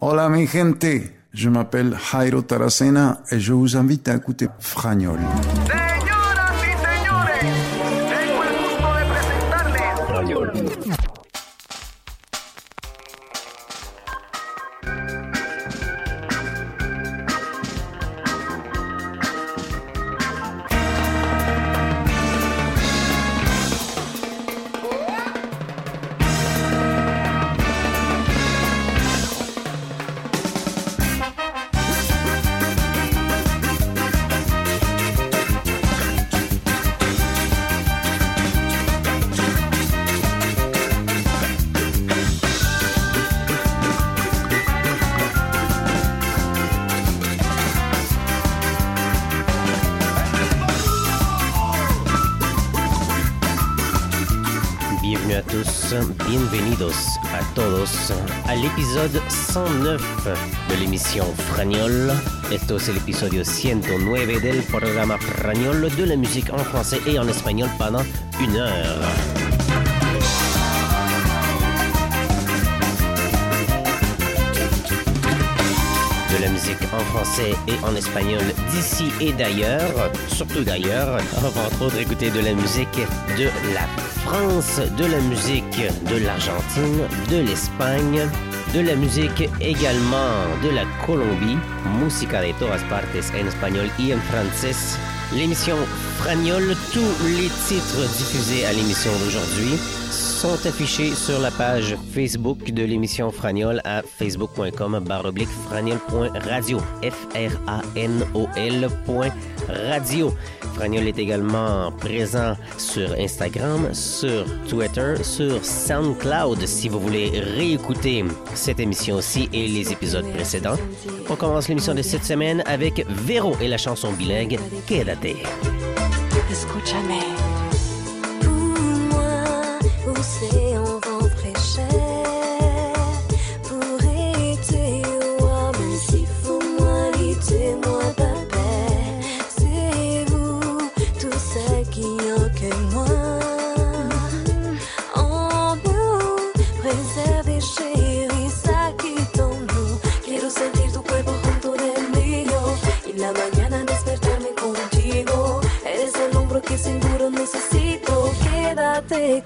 Hola mi gente, je m'appelle Jairo Taracena et je vous invite à écouter Fragnol. 109 de l'émission Fragnol. Esto es el episodio 109 del programa Fragnol de la musique en français et en espagnol pendant une heure. de la musique en français et en espagnol d'ici et d'ailleurs, surtout d'ailleurs. Entre autres écouter de la musique de la France, de la musique de l'Argentine, de l'Espagne, de la musique également de la Colombie, música de todas partes en espagnol y en français. L'émission Fragnol, tous les titres diffusés à l'émission d'aujourd'hui sont affichés sur la page Facebook de l'émission Fragnol à facebook.com baroblique fragnol.radio. F-R-A-N-O-L radio. Fragnol est également présent sur Instagram, sur Twitter, sur SoundCloud si vous voulez réécouter cette émission aussi et les épisodes précédents. On commence l'émission de cette semaine avec Véro et la chanson bilingue Quédate.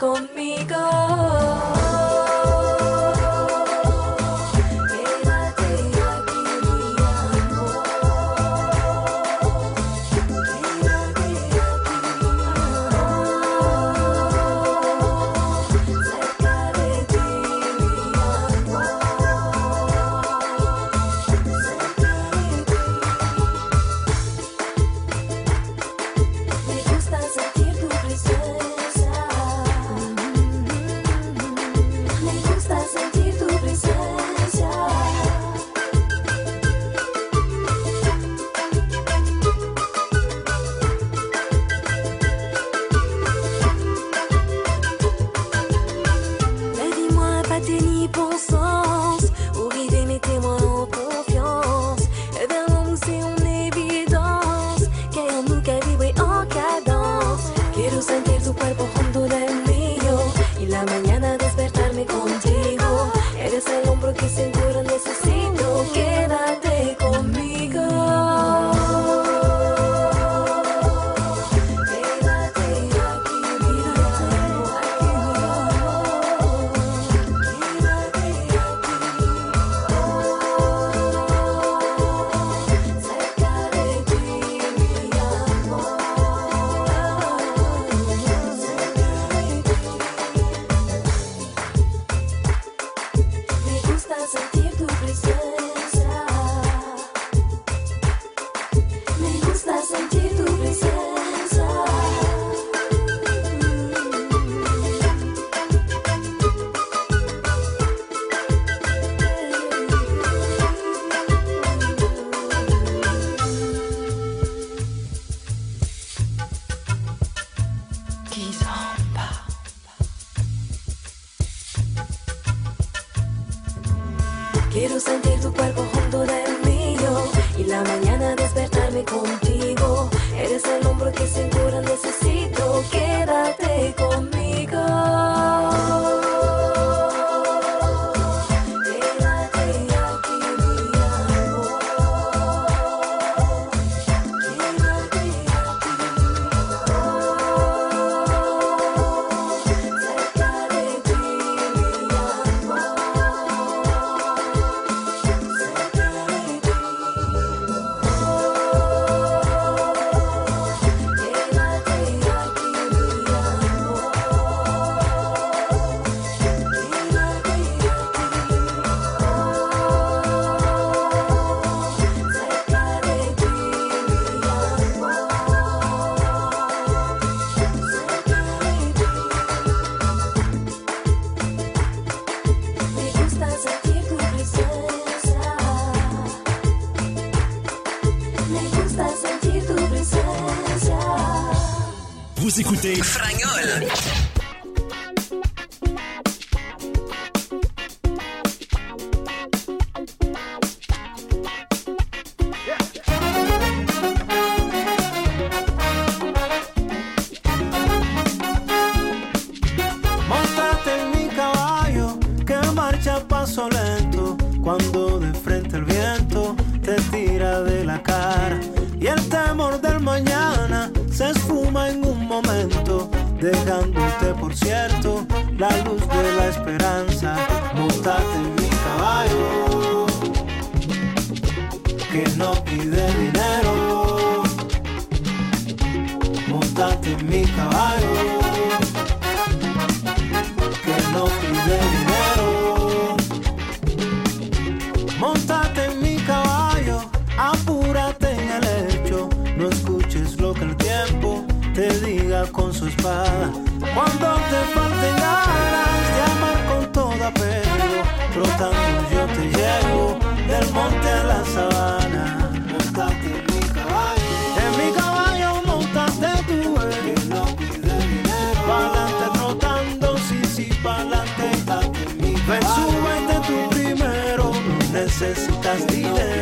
Conmigo. Quiero sentir tu cuerpo junto del mío Y la mañana despertarme contigo. Eres el hombro que seguro Frañol. necesitas dinero.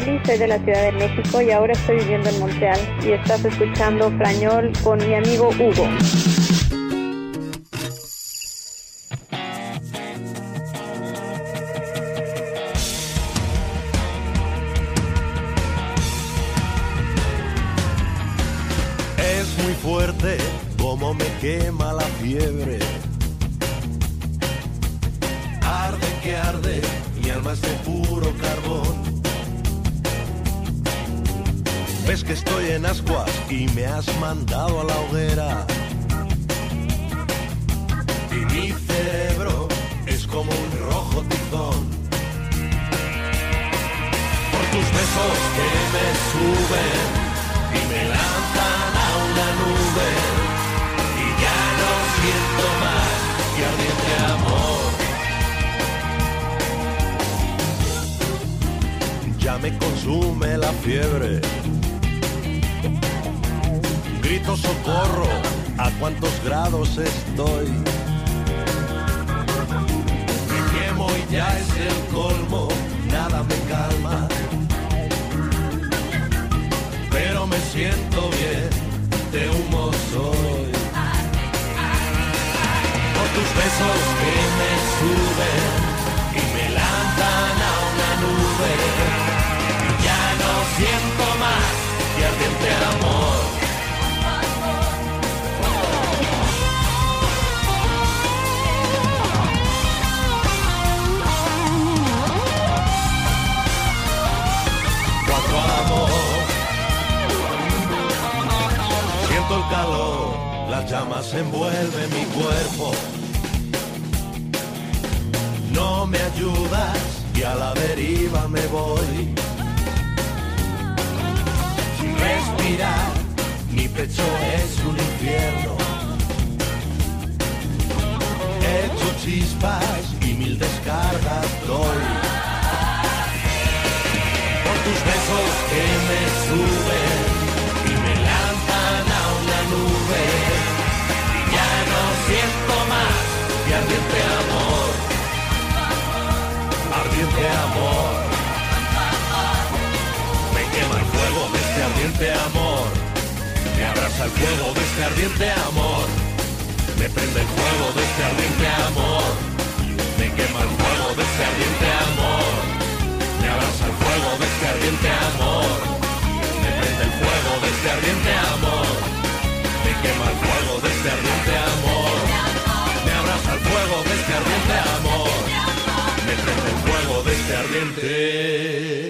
Soy de la Ciudad de México y ahora estoy viviendo en Montreal y estás escuchando Frañol con mi amigo Hugo. Envuelve mi cuerpo. No me ayudas y a la deriva me voy. Sin respirar, mi pecho es un infierno. He hecho chispas y mil descargas doy. Ardiente amor. Me abraza el fuego de este ardiente amor. Me prende el fuego de este ardiente amor. Me quema el fuego de este ardiente amor. Me abraza el fuego de este ardiente amor. Me prende el fuego de este ardiente amor. Me quema el fuego de este ardiente amor. Me abraza el fuego de este ardiente amor. Me prende el fuego de este ardiente.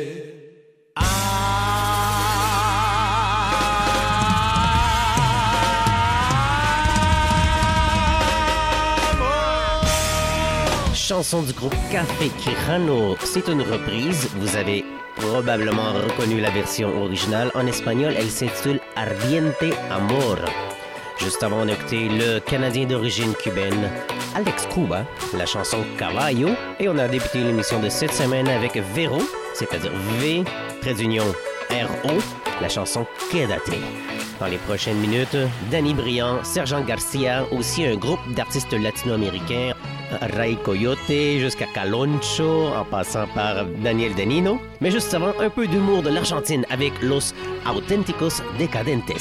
Chanson du groupe Café Quijano. C'est une reprise. Vous avez probablement reconnu la version originale. En espagnol, elle s'intitule Ardiente Amor. Juste avant, on a le Canadien d'origine cubaine, Alex Cuba, la chanson Caballo. Et on a débuté l'émission de cette semaine avec Vero, c'est-à-dire V, trait d'union, R-O, la chanson Quédate. Dans les prochaines minutes, Danny Briand, Sergent Garcia, aussi un groupe d'artistes latino-américains, Ray Coyote jusqu'à Caloncho, en passant par Daniel Danino. Mais juste avant, un peu d'humour de l'Argentine avec Los Auténticos Decadentes.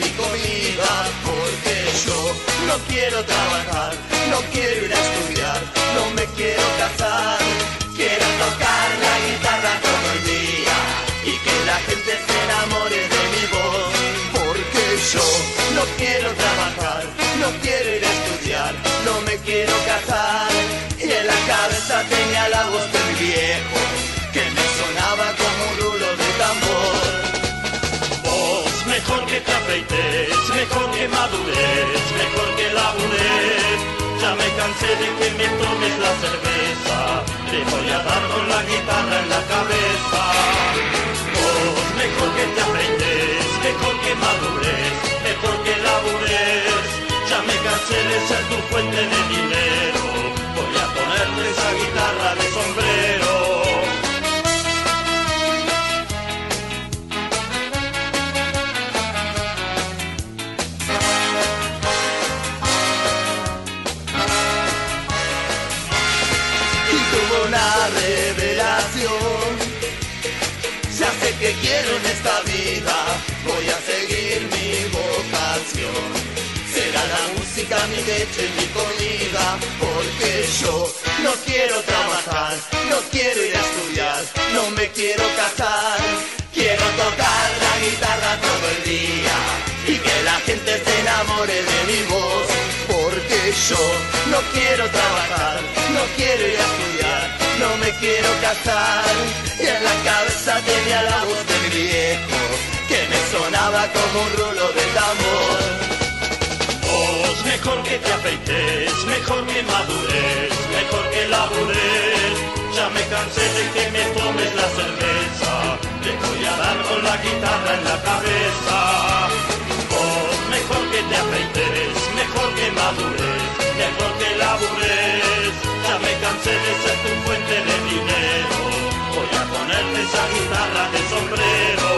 Mi comida, porque yo no quiero trabajar, no quiero ir a estudiar, no me quiero casar. Quiero tocar la guitarra todo el día y que la gente se enamore de mi voz, porque yo no quiero trabajar, no quiero ir a estudiar, no me quiero casar. Y en la cabeza tenía la voz de mi que mejor que labures. Ya me cansé de que me tomes la cerveza, te voy a dar con la guitarra y mi comida, porque yo no quiero trabajar, no quiero ir a estudiar, no me quiero casar. Quiero tocar la guitarra todo el día y que la gente se enamore de mi voz, porque yo no quiero trabajar, no quiero ir a estudiar, no me quiero casar. Y en la cabeza tenía la voz de mi viejo, que me sonaba como un rulo de tambor. Mejor que te afeites, mejor que madures, mejor que labures. Ya me cansé de que me tomes la cerveza, te voy a dar con la guitarra en la cabeza. Mejor que te afeites, mejor que madures, mejor que labures. Ya me cansé de ser tu fuente de dinero, voy a ponerte esa guitarra de sombrero.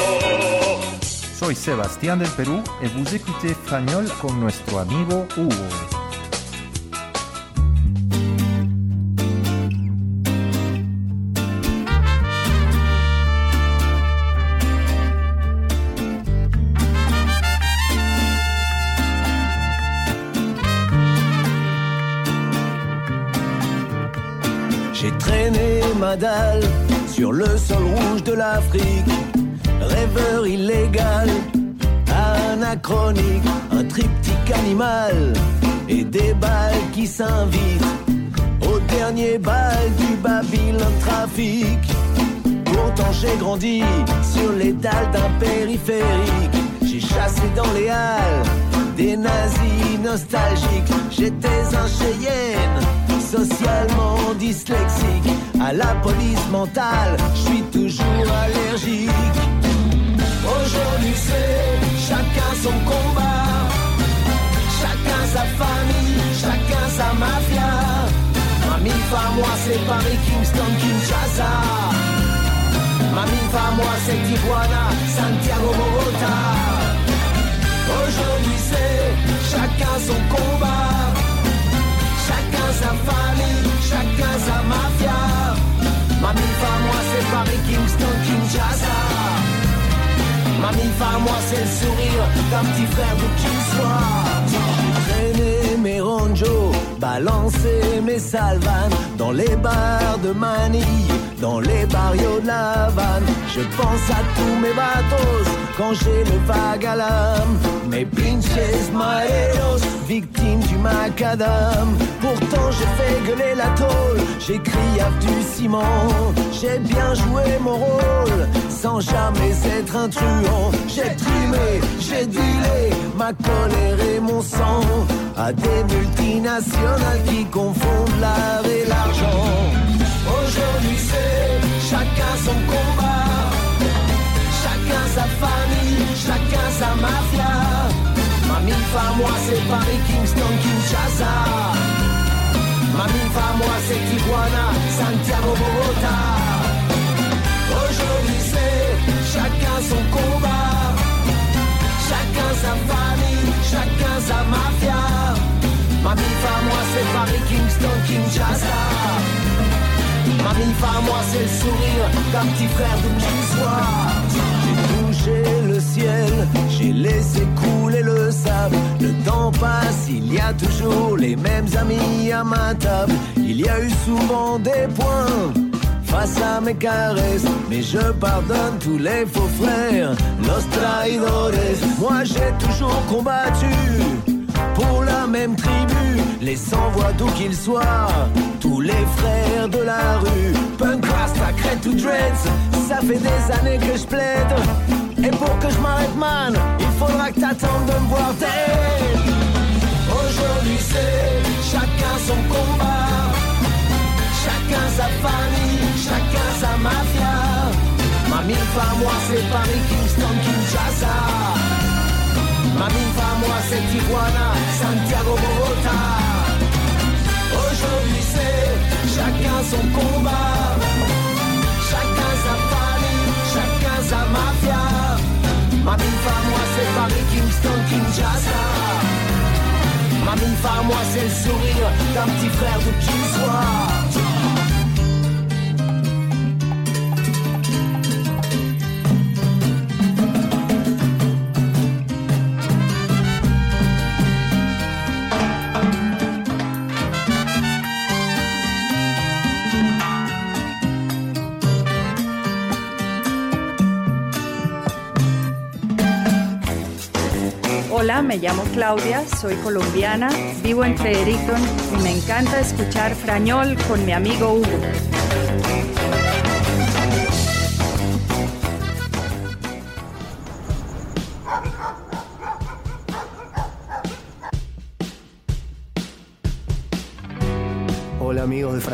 Soy Sebastián del Perú et vous écoutez Espagnol con nuestro amigo Hugo. J'ai traîné ma dalle sur le sol rouge de l'Afrique Rêveur illégal, anachronique, un triptyque animal et des balles qui s'invitent au dernier bal du Babylone trafic. Pourtant j'ai grandi sur les dalles d'un périphérique. J'ai chassé dans les halles des nazis nostalgiques. J'étais un Cheyenne, socialement dyslexique. À la police mentale, je suis toujours allergique. C'est chacun son combat, chacun sa famille, chacun sa mafia. Mamie, à moi c'est Paris, Kingston, Kinshasa. Mamie, à moi c'est Tijuana, Santiago, Bogota. Aujourd'hui c'est chacun son combat, chacun sa famille, chacun sa mafia. Mamie, à moi c'est Paris, Kingston, Kinshasa. Mamie, à moi c'est le sourire d'un petit frère de qui soit. Traîner mes ronjos, balancer mes salvanes dans les bars de Manille, dans les barrios de la Havane. Je pense à tous mes bateaux quand j'ai le vague à l'âme. Mes pinches maeros, victimes du macadam. Pourtant j'ai fait gueuler la tôle, j'ai crié à du ciment. J'ai bien joué mon rôle, sans jamais être un truand. J'ai trimé, j'ai dealé ma colère et mon sang à des multinationales qui confondent l'art et l'argent. Aujourd'hui c'est chacun son combat, chacun sa famille, chacun sa mafia. Mamie, à moi c'est Paris, Kingston, Kinshasa. Mamie, à moi c'est Tijuana, Santiago, Bogota. Son combat, chacun sa famille, chacun sa mafia. Mamie, à moi c'est Paris, Kingston, Kinshasa. Mamie, à moi c'est le sourire d'un petit frère d'où qu'il soit. J'ai touché le ciel, j'ai laissé couler le sable. Le temps passe, il y a toujours les mêmes amis à ma table. Il y a eu souvent des points face à mes caresses. Mais je pardonne tous les faux frères, los traidores. Moi j'ai toujours combattu pour la même tribu, les sans-voix d'où qu'ils soient, tous les frères de la rue, punk rasta, crête ou dreads, ça fait des années que je plaide. Et pour que je m'arrête man, il faudra que t'attendes de me voir. Aujourd'hui c'est chacun son combat, chacun sa famille, chacun sa mafia. Mamie, à moi c'est Paris, Kingston, Kinshasa. Mamie, à moi c'est Tijuana, Santiago, Bogota. Aujourd'hui c'est chacun son combat, chacun sa famille, chacun sa mafia. Mamie, à moi c'est Paris, Kingston, Kinshasa. Mamie, à moi c'est le sourire d'un petit frère de qui soit. Me llamo Claudia, soy colombiana, vivo en Fredericton y me encanta escuchar Frañol con mi amigo Hugo.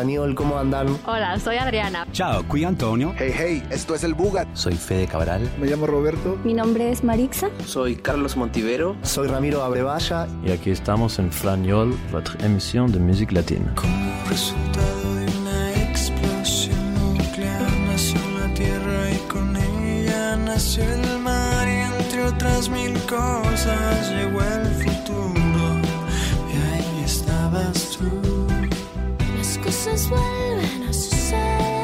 Franiol, ¿cómo andan? Hola, soy Adriana. Ciao, qui Antonio. Hey, hey, esto es el Buga. Soy Fede Cabral. Me llamo Roberto. Mi nombre es Marixa. Soy Carlos Montivero. Soy Ramiro Abrevaya. Y aquí estamos en Franiol, votre émission de musique latine. Como resultado de una explosión nuclear nació la Tierra y con ella nació el mar y entre otras mil cosas llegó el futuro y ahí estabas tú. Cosas vuelven a suceder.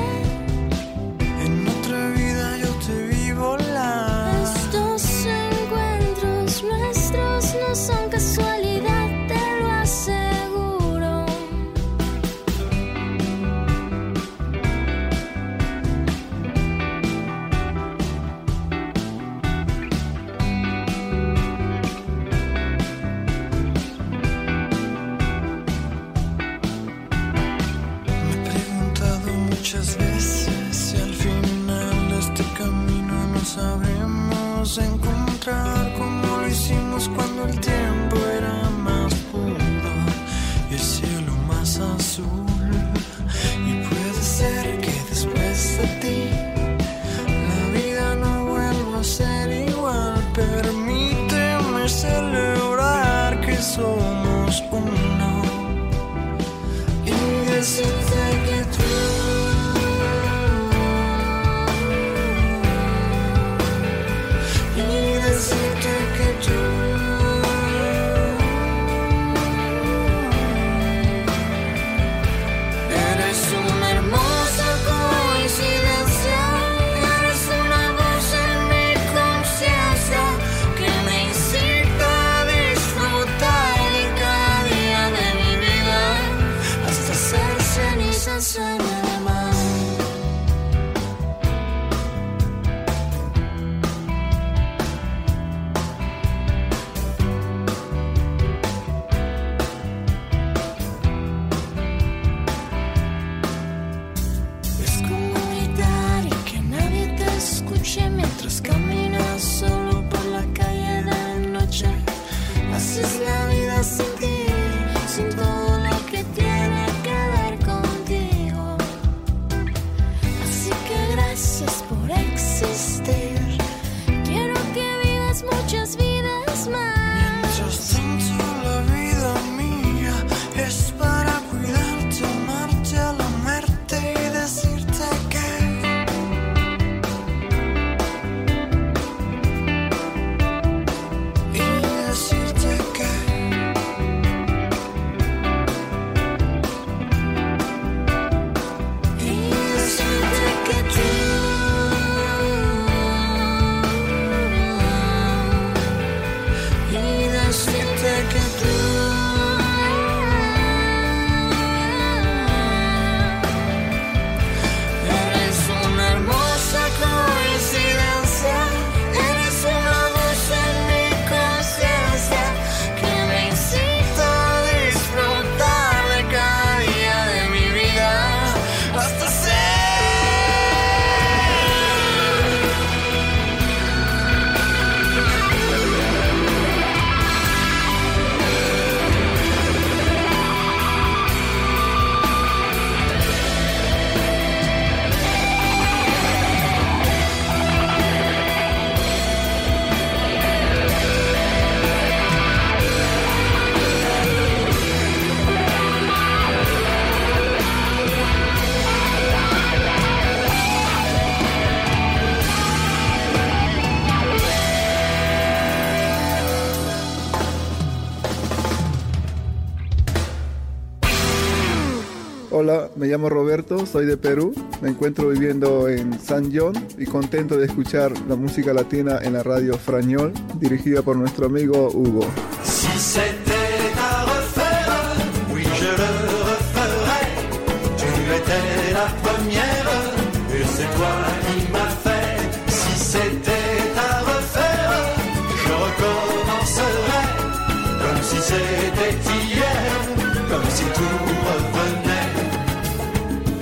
Me llamo Roberto, soy de Perú, me encuentro viviendo en San John y contento de escuchar la música latina en la radio Frañol, dirigida por nuestro amigo Hugo. Si c'était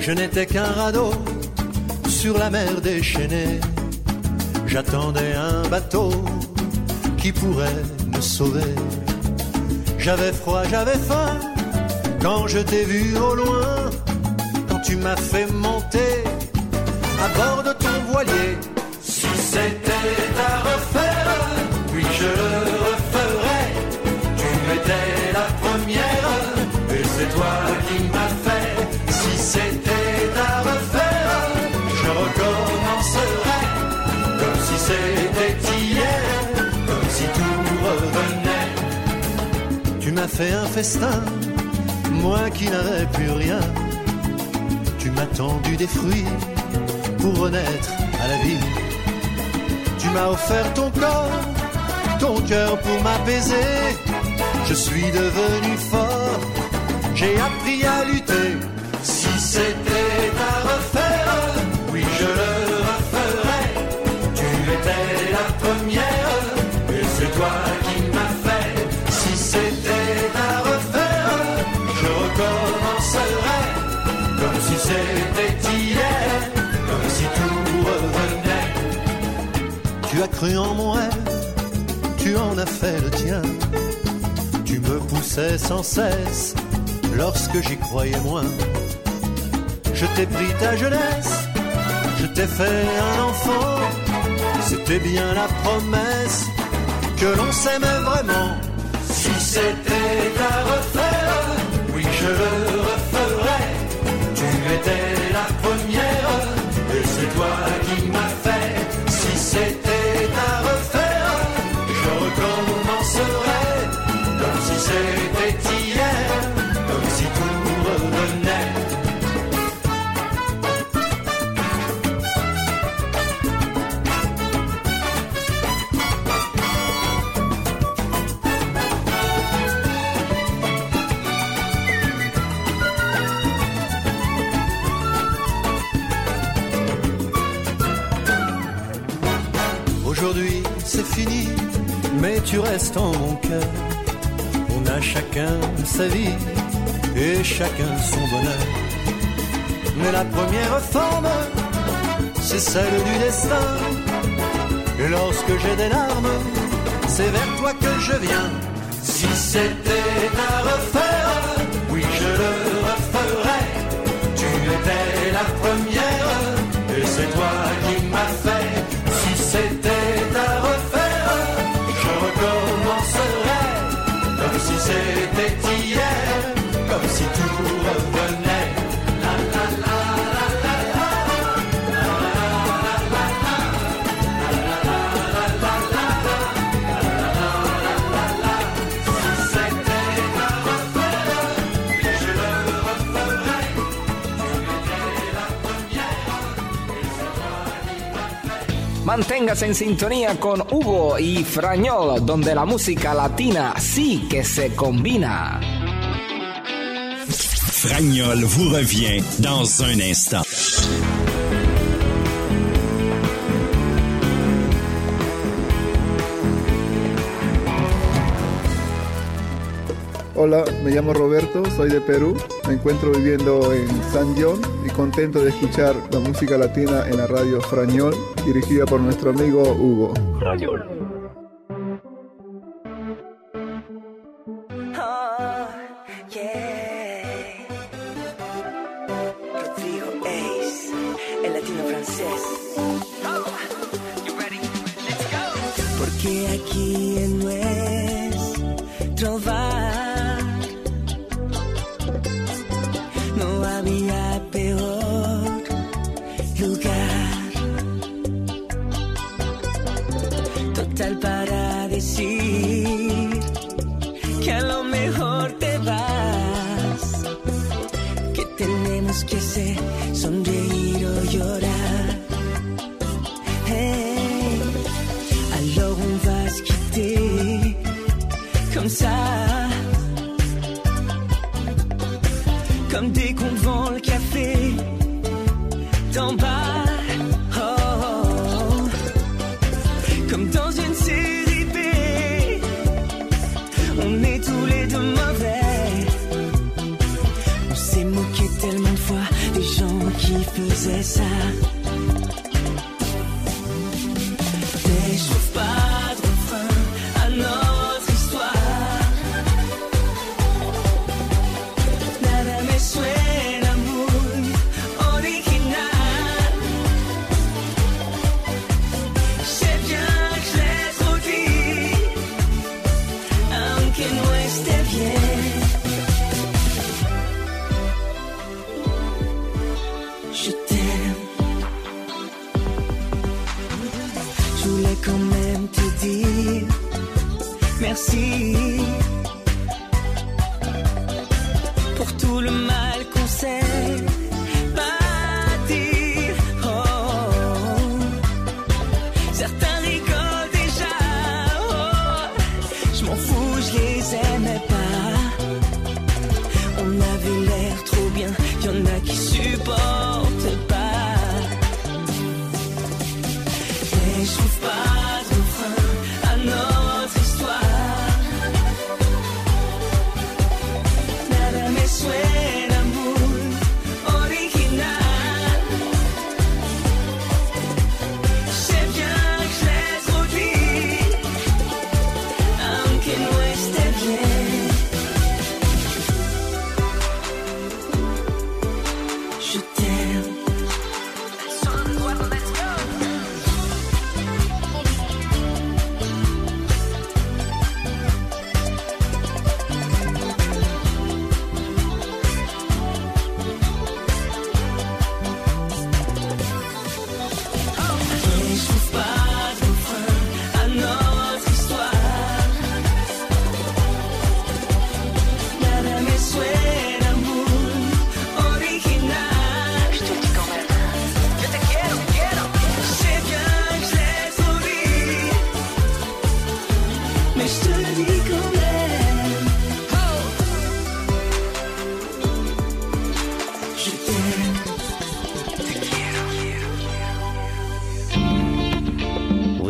Je n'étais qu'un radeau sur la mer déchaînée. J'attendais un bateau qui pourrait me sauver. J'avais froid, j'avais faim quand je t'ai vu au loin. Quand tu m'as fait monter à bord de ton voilier. Si c'était à refaire, oui je le referais. Tu étais la première et c'est toi qui m'as fait. Si c'était fait un festin, moi qui n'avais plus rien. Tu m'as tendu des fruits pour renaître à la vie. Tu m'as offert ton corps, ton cœur pour m'apaiser. Je suis devenu fort, j'ai appris à lutter. Si c'était cru en moi, tu en as fait le tien. Tu me poussais sans cesse lorsque j'y croyais moins. Je t'ai pris ta jeunesse, je t'ai fait un enfant. C'était bien la promesse que l'on s'aimait vraiment. Si c'était à refaire, oui je le du destin. Lorsque j'ai des larmes, c'est vers toi que je viens. Si c'était à refaire. Manténgase en sintonía con Hugo y Frañol, donde la música latina sí que se combina. Fragnol vous revient dans un instant. Hola, me llamo Roberto, soy de Perú, me encuentro viviendo en San John, contento de escuchar la música latina en la radio Frañol, dirigida por nuestro amigo Hugo.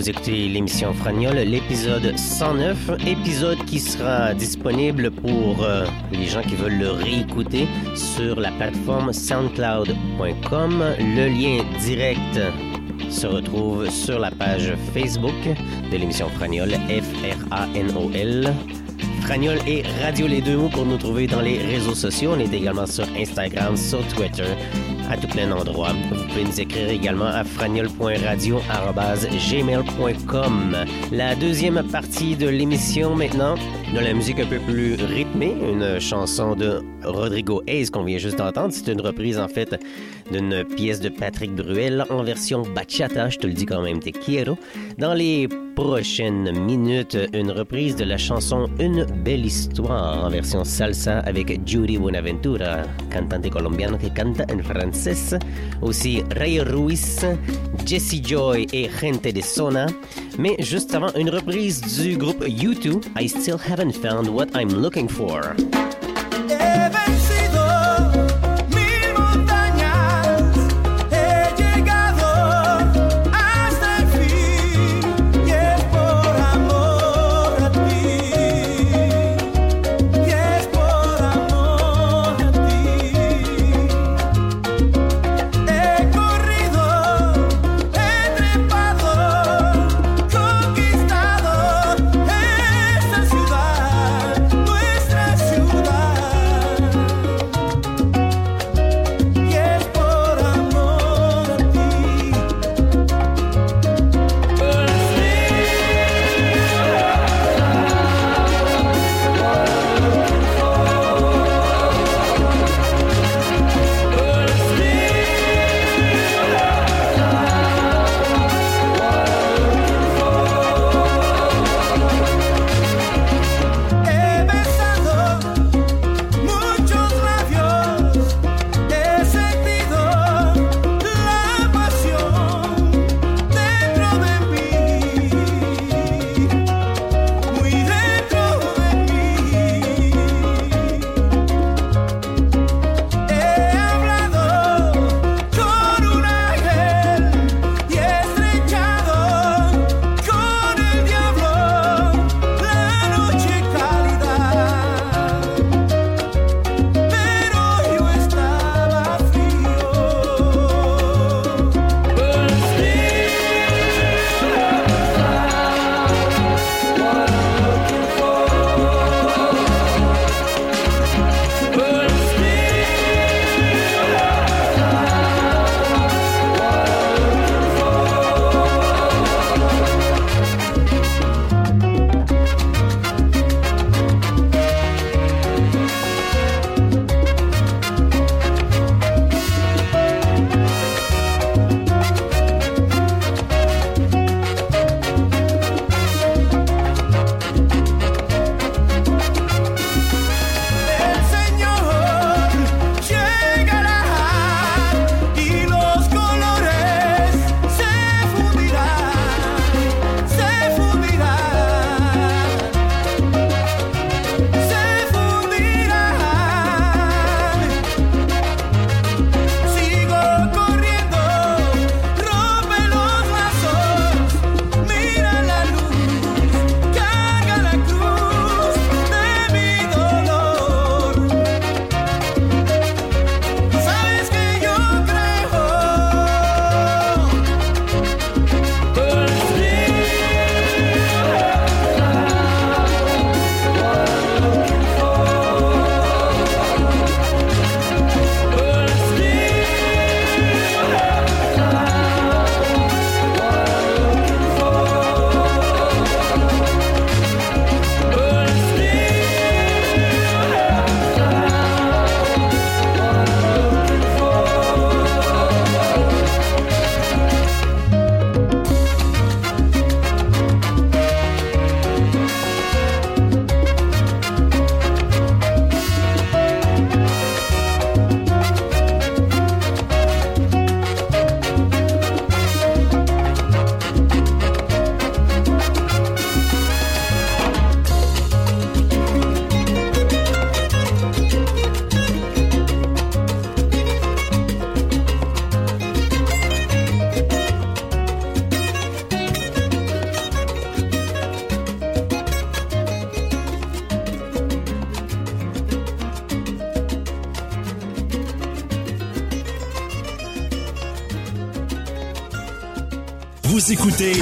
Écoutez l'émission Fragnol, l'épisode 109, épisode qui sera disponible pour euh, les gens qui veulent le réécouter sur la plateforme soundcloud.com. Le lien direct se retrouve sur la page Facebook de l'émission Fragnol, F-R-A-N-O-L. Fragnol et Radio Les Deux Mots pour nous trouver dans les réseaux sociaux. On est également sur Instagram, sur Twitter, à tout plein d'endroits. Vous pouvez nous écrire également à fragnol.radio.gmail.com. La deuxième partie de l'émission maintenant, de la musique un peu plus rythmée, une chanson de Rodrigo Hayes qu'on vient juste d'entendre. C'est une reprise en fait d'une pièce de Patrick Bruel en version bachata, je te le dis quand même, te quiero. Dans les prochaines minutes, une reprise de la chanson Une belle histoire en version salsa avec Judy Buenaventura, cantante colombiana qui canta en français. Aussi Ray Ruiz, Jesse Joy et Gente de Zona. Mais juste avant, une reprise du groupe U2, I Still I haven't Found What I'm Looking For. Vous écoutez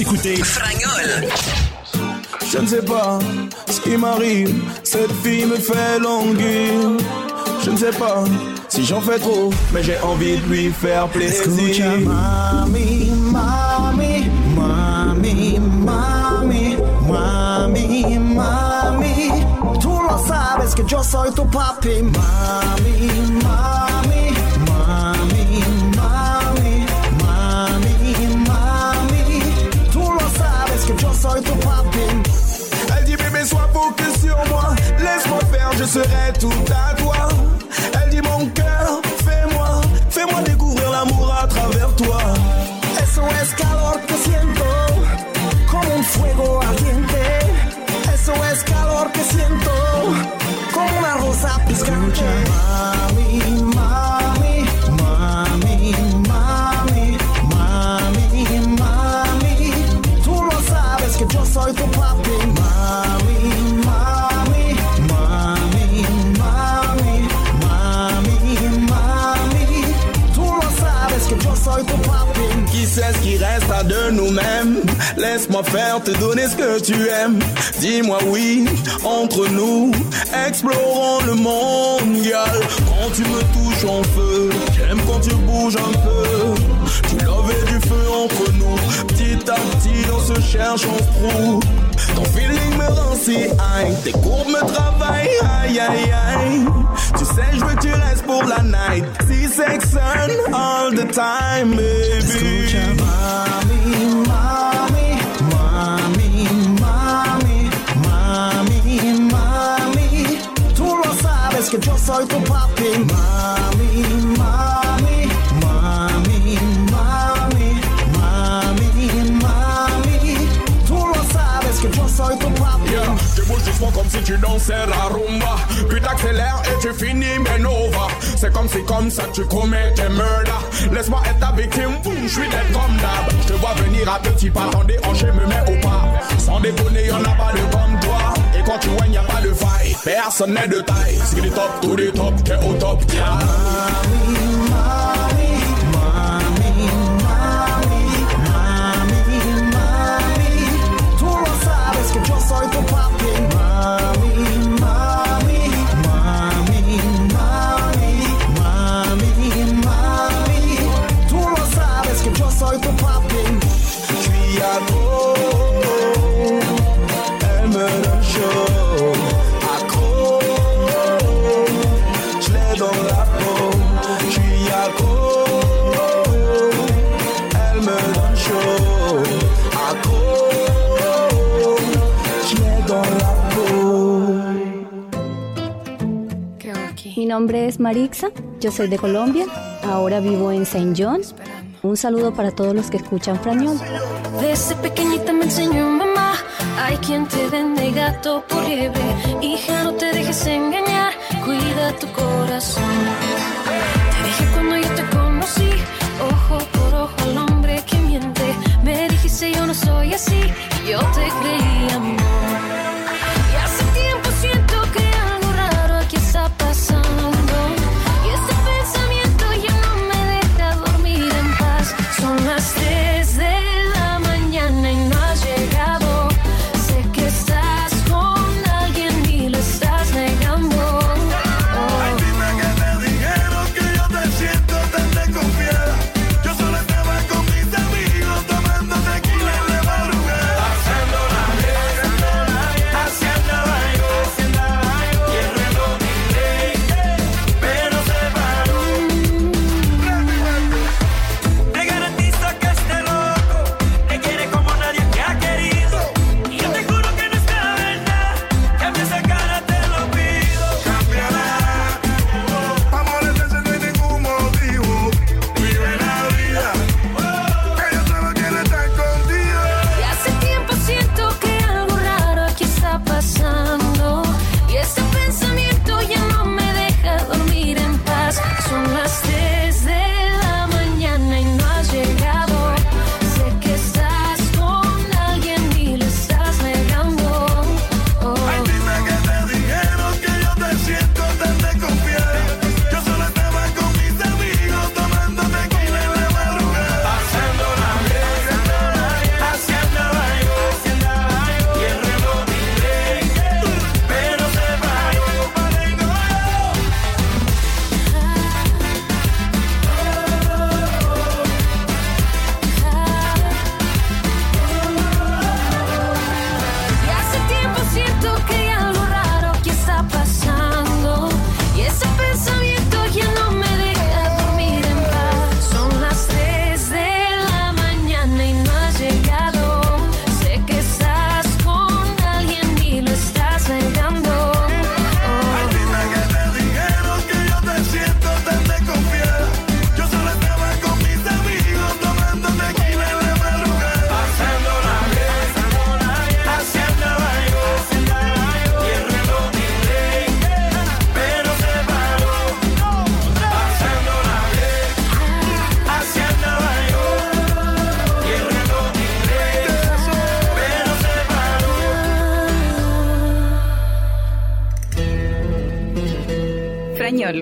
Écoutez Je ne sais pas ce qui m'arrive, cette fille me fait languir. Je ne sais pas si j'en fais trop, mais j'ai envie de lui faire plaisir. Mami, mami, mami, mami, mami, mami. Tú lo sabes que yo soy tu papi, mami, mami. tu Laisse-moi faire te donner ce que tu aimes. Dis-moi oui, entre nous, explorons le monde, gal. Quand tu me touches en feu, j'aime quand tu bouges un peu. Tu lovais du feu entre nous, petit à petit on se cherche, on se prouve. Ton feeling me rend si high, tes courbes me travaillent, aïe aïe aïe. Tu sais, je veux que tu restes pour la night. Si section all the time, baby. Sabes que yo soy tu papi. Mami, comme si tu dansais la rumba. Puis t'accélères et tu finis Menova. C'est comme si comme ça tu commets tes murders. Laisse-moi être ta victime, je suis net comme d'hab. Je vois venir à petits pas, t'en déhanché, me mets au pas. Sans déconner, y'en a pas de comme. Et quand tu whines, y'a pas de faille. Personne n'est de taille. C'est du top, tout du top, t'es au top, yeah. Nombre es Marixa, yo soy de Colombia, ahora vivo en Saint John. Un saludo para todos los que escuchan Frañol. Desde pequeñita me enseñó mamá, hay quien te vende gato por liebre. Hija, no te dejes engañar, cuida tu corazón. Te dije cuando yo te conocí, ojo por ojo al hombre que miente. Me dijiste yo no soy así,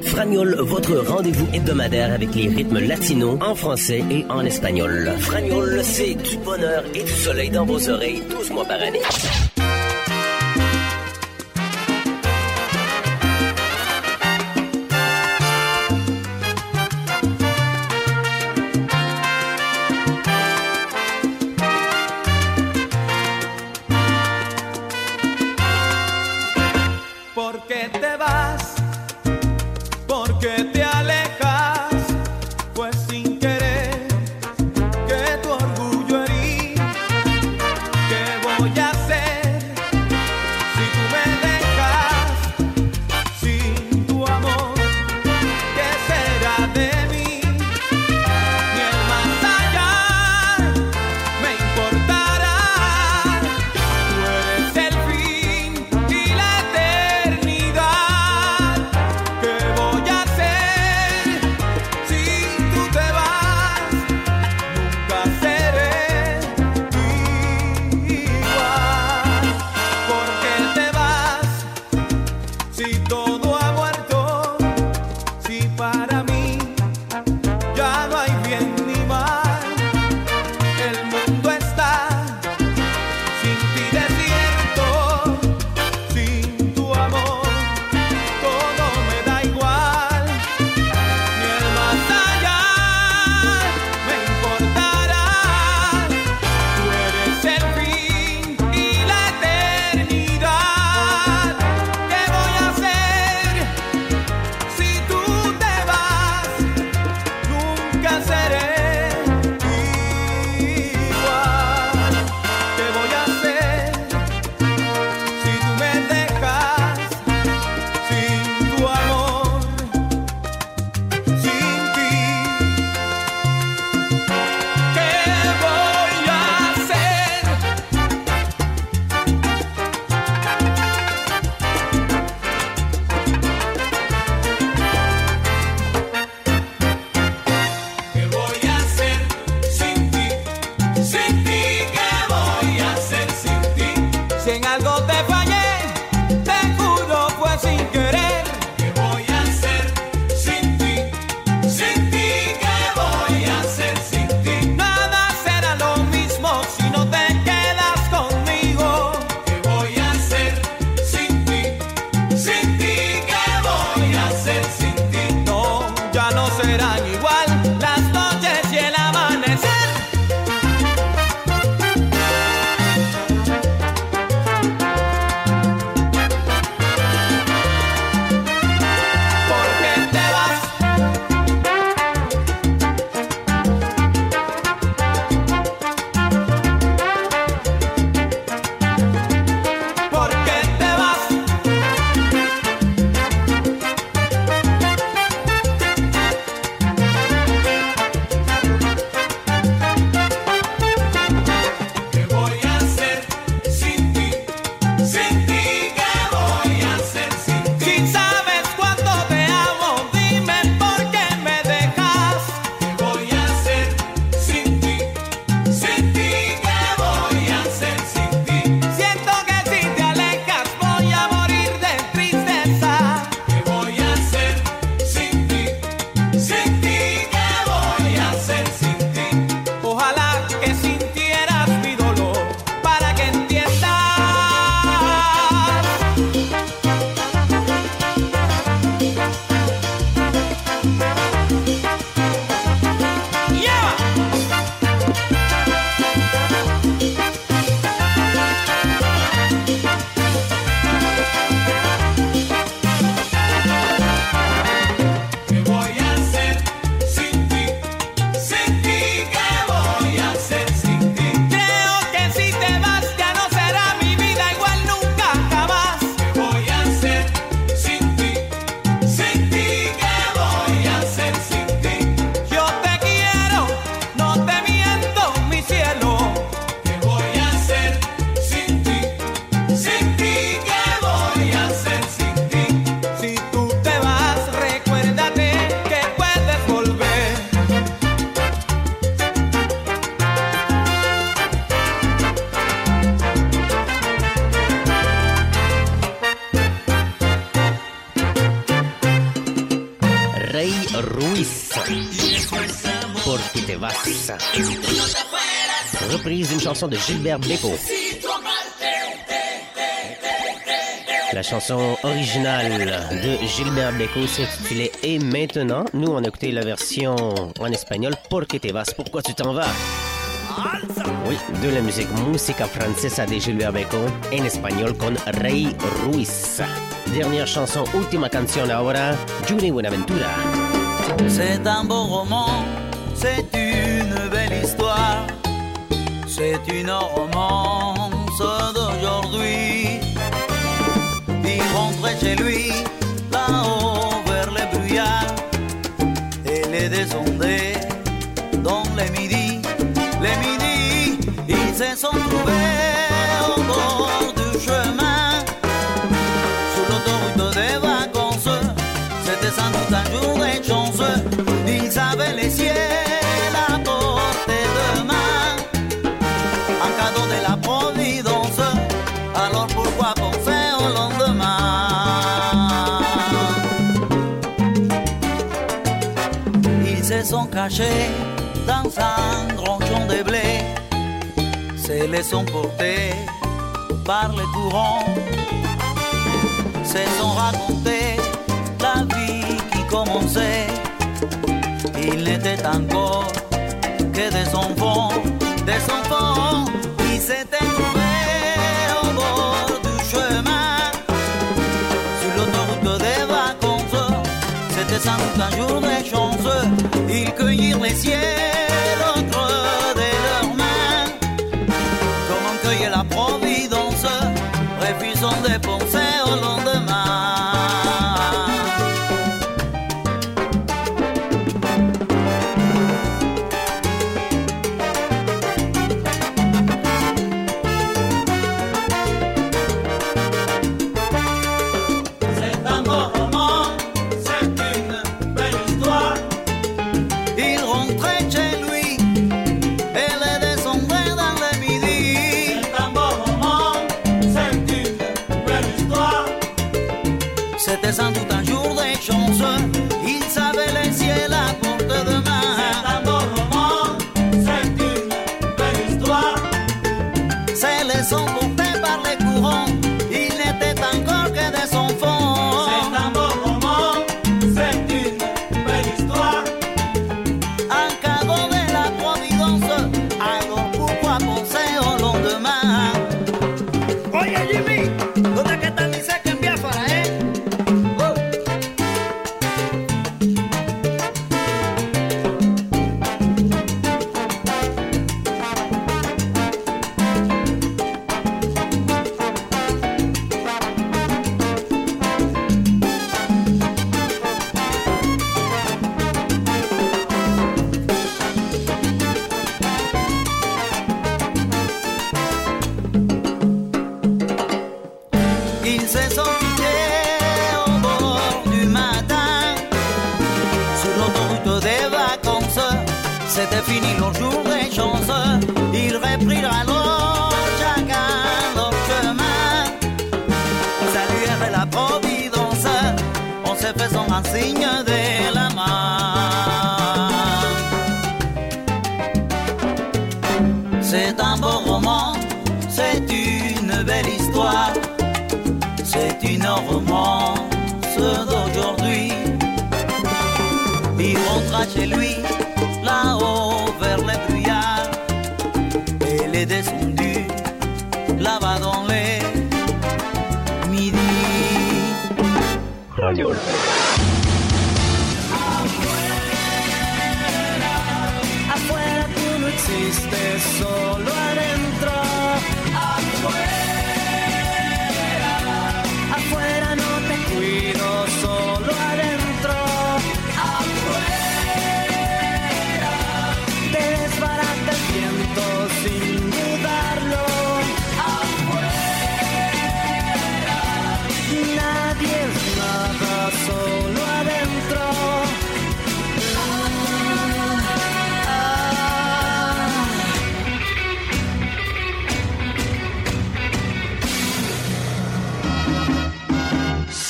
Fragnol. Votre rendez-vous hebdomadaire avec les rythmes latinos en français et en espagnol. Fragnol, c'est du bonheur et du soleil dans vos oreilles 12 mois par année. Reprise chanson de Gilbert Bécaud. La chanson originale de Gilbert Bécaud s'intitulait Et maintenant, nous on a écouté la version en espagnol Porque te vas, pourquoi tu t'en vas Oui, de la musique Música Francesa de Gilbert Bécaud en espagnol con Rey Ruiz. Dernière chanson, última canción ahora, Judy Buenaventura. C'est un beau roman, c'est une c'est une romance d'aujourd'hui. Il rentrait chez lui, là-haut vers les brouillards, et les descendait dans les midis, les midis, ils se sont dans un grand champ de blé. Se les sont portés par les courants. Se sont racontés la vie qui commençait. Il n'était encore que des enfants, des enfants qui s'étaient trouvés au bord du chemin, sur l'autoroute des vacances. C'était sans doute un jour de chance. Ils cueillirent les ciels chez lui,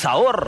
Sabor.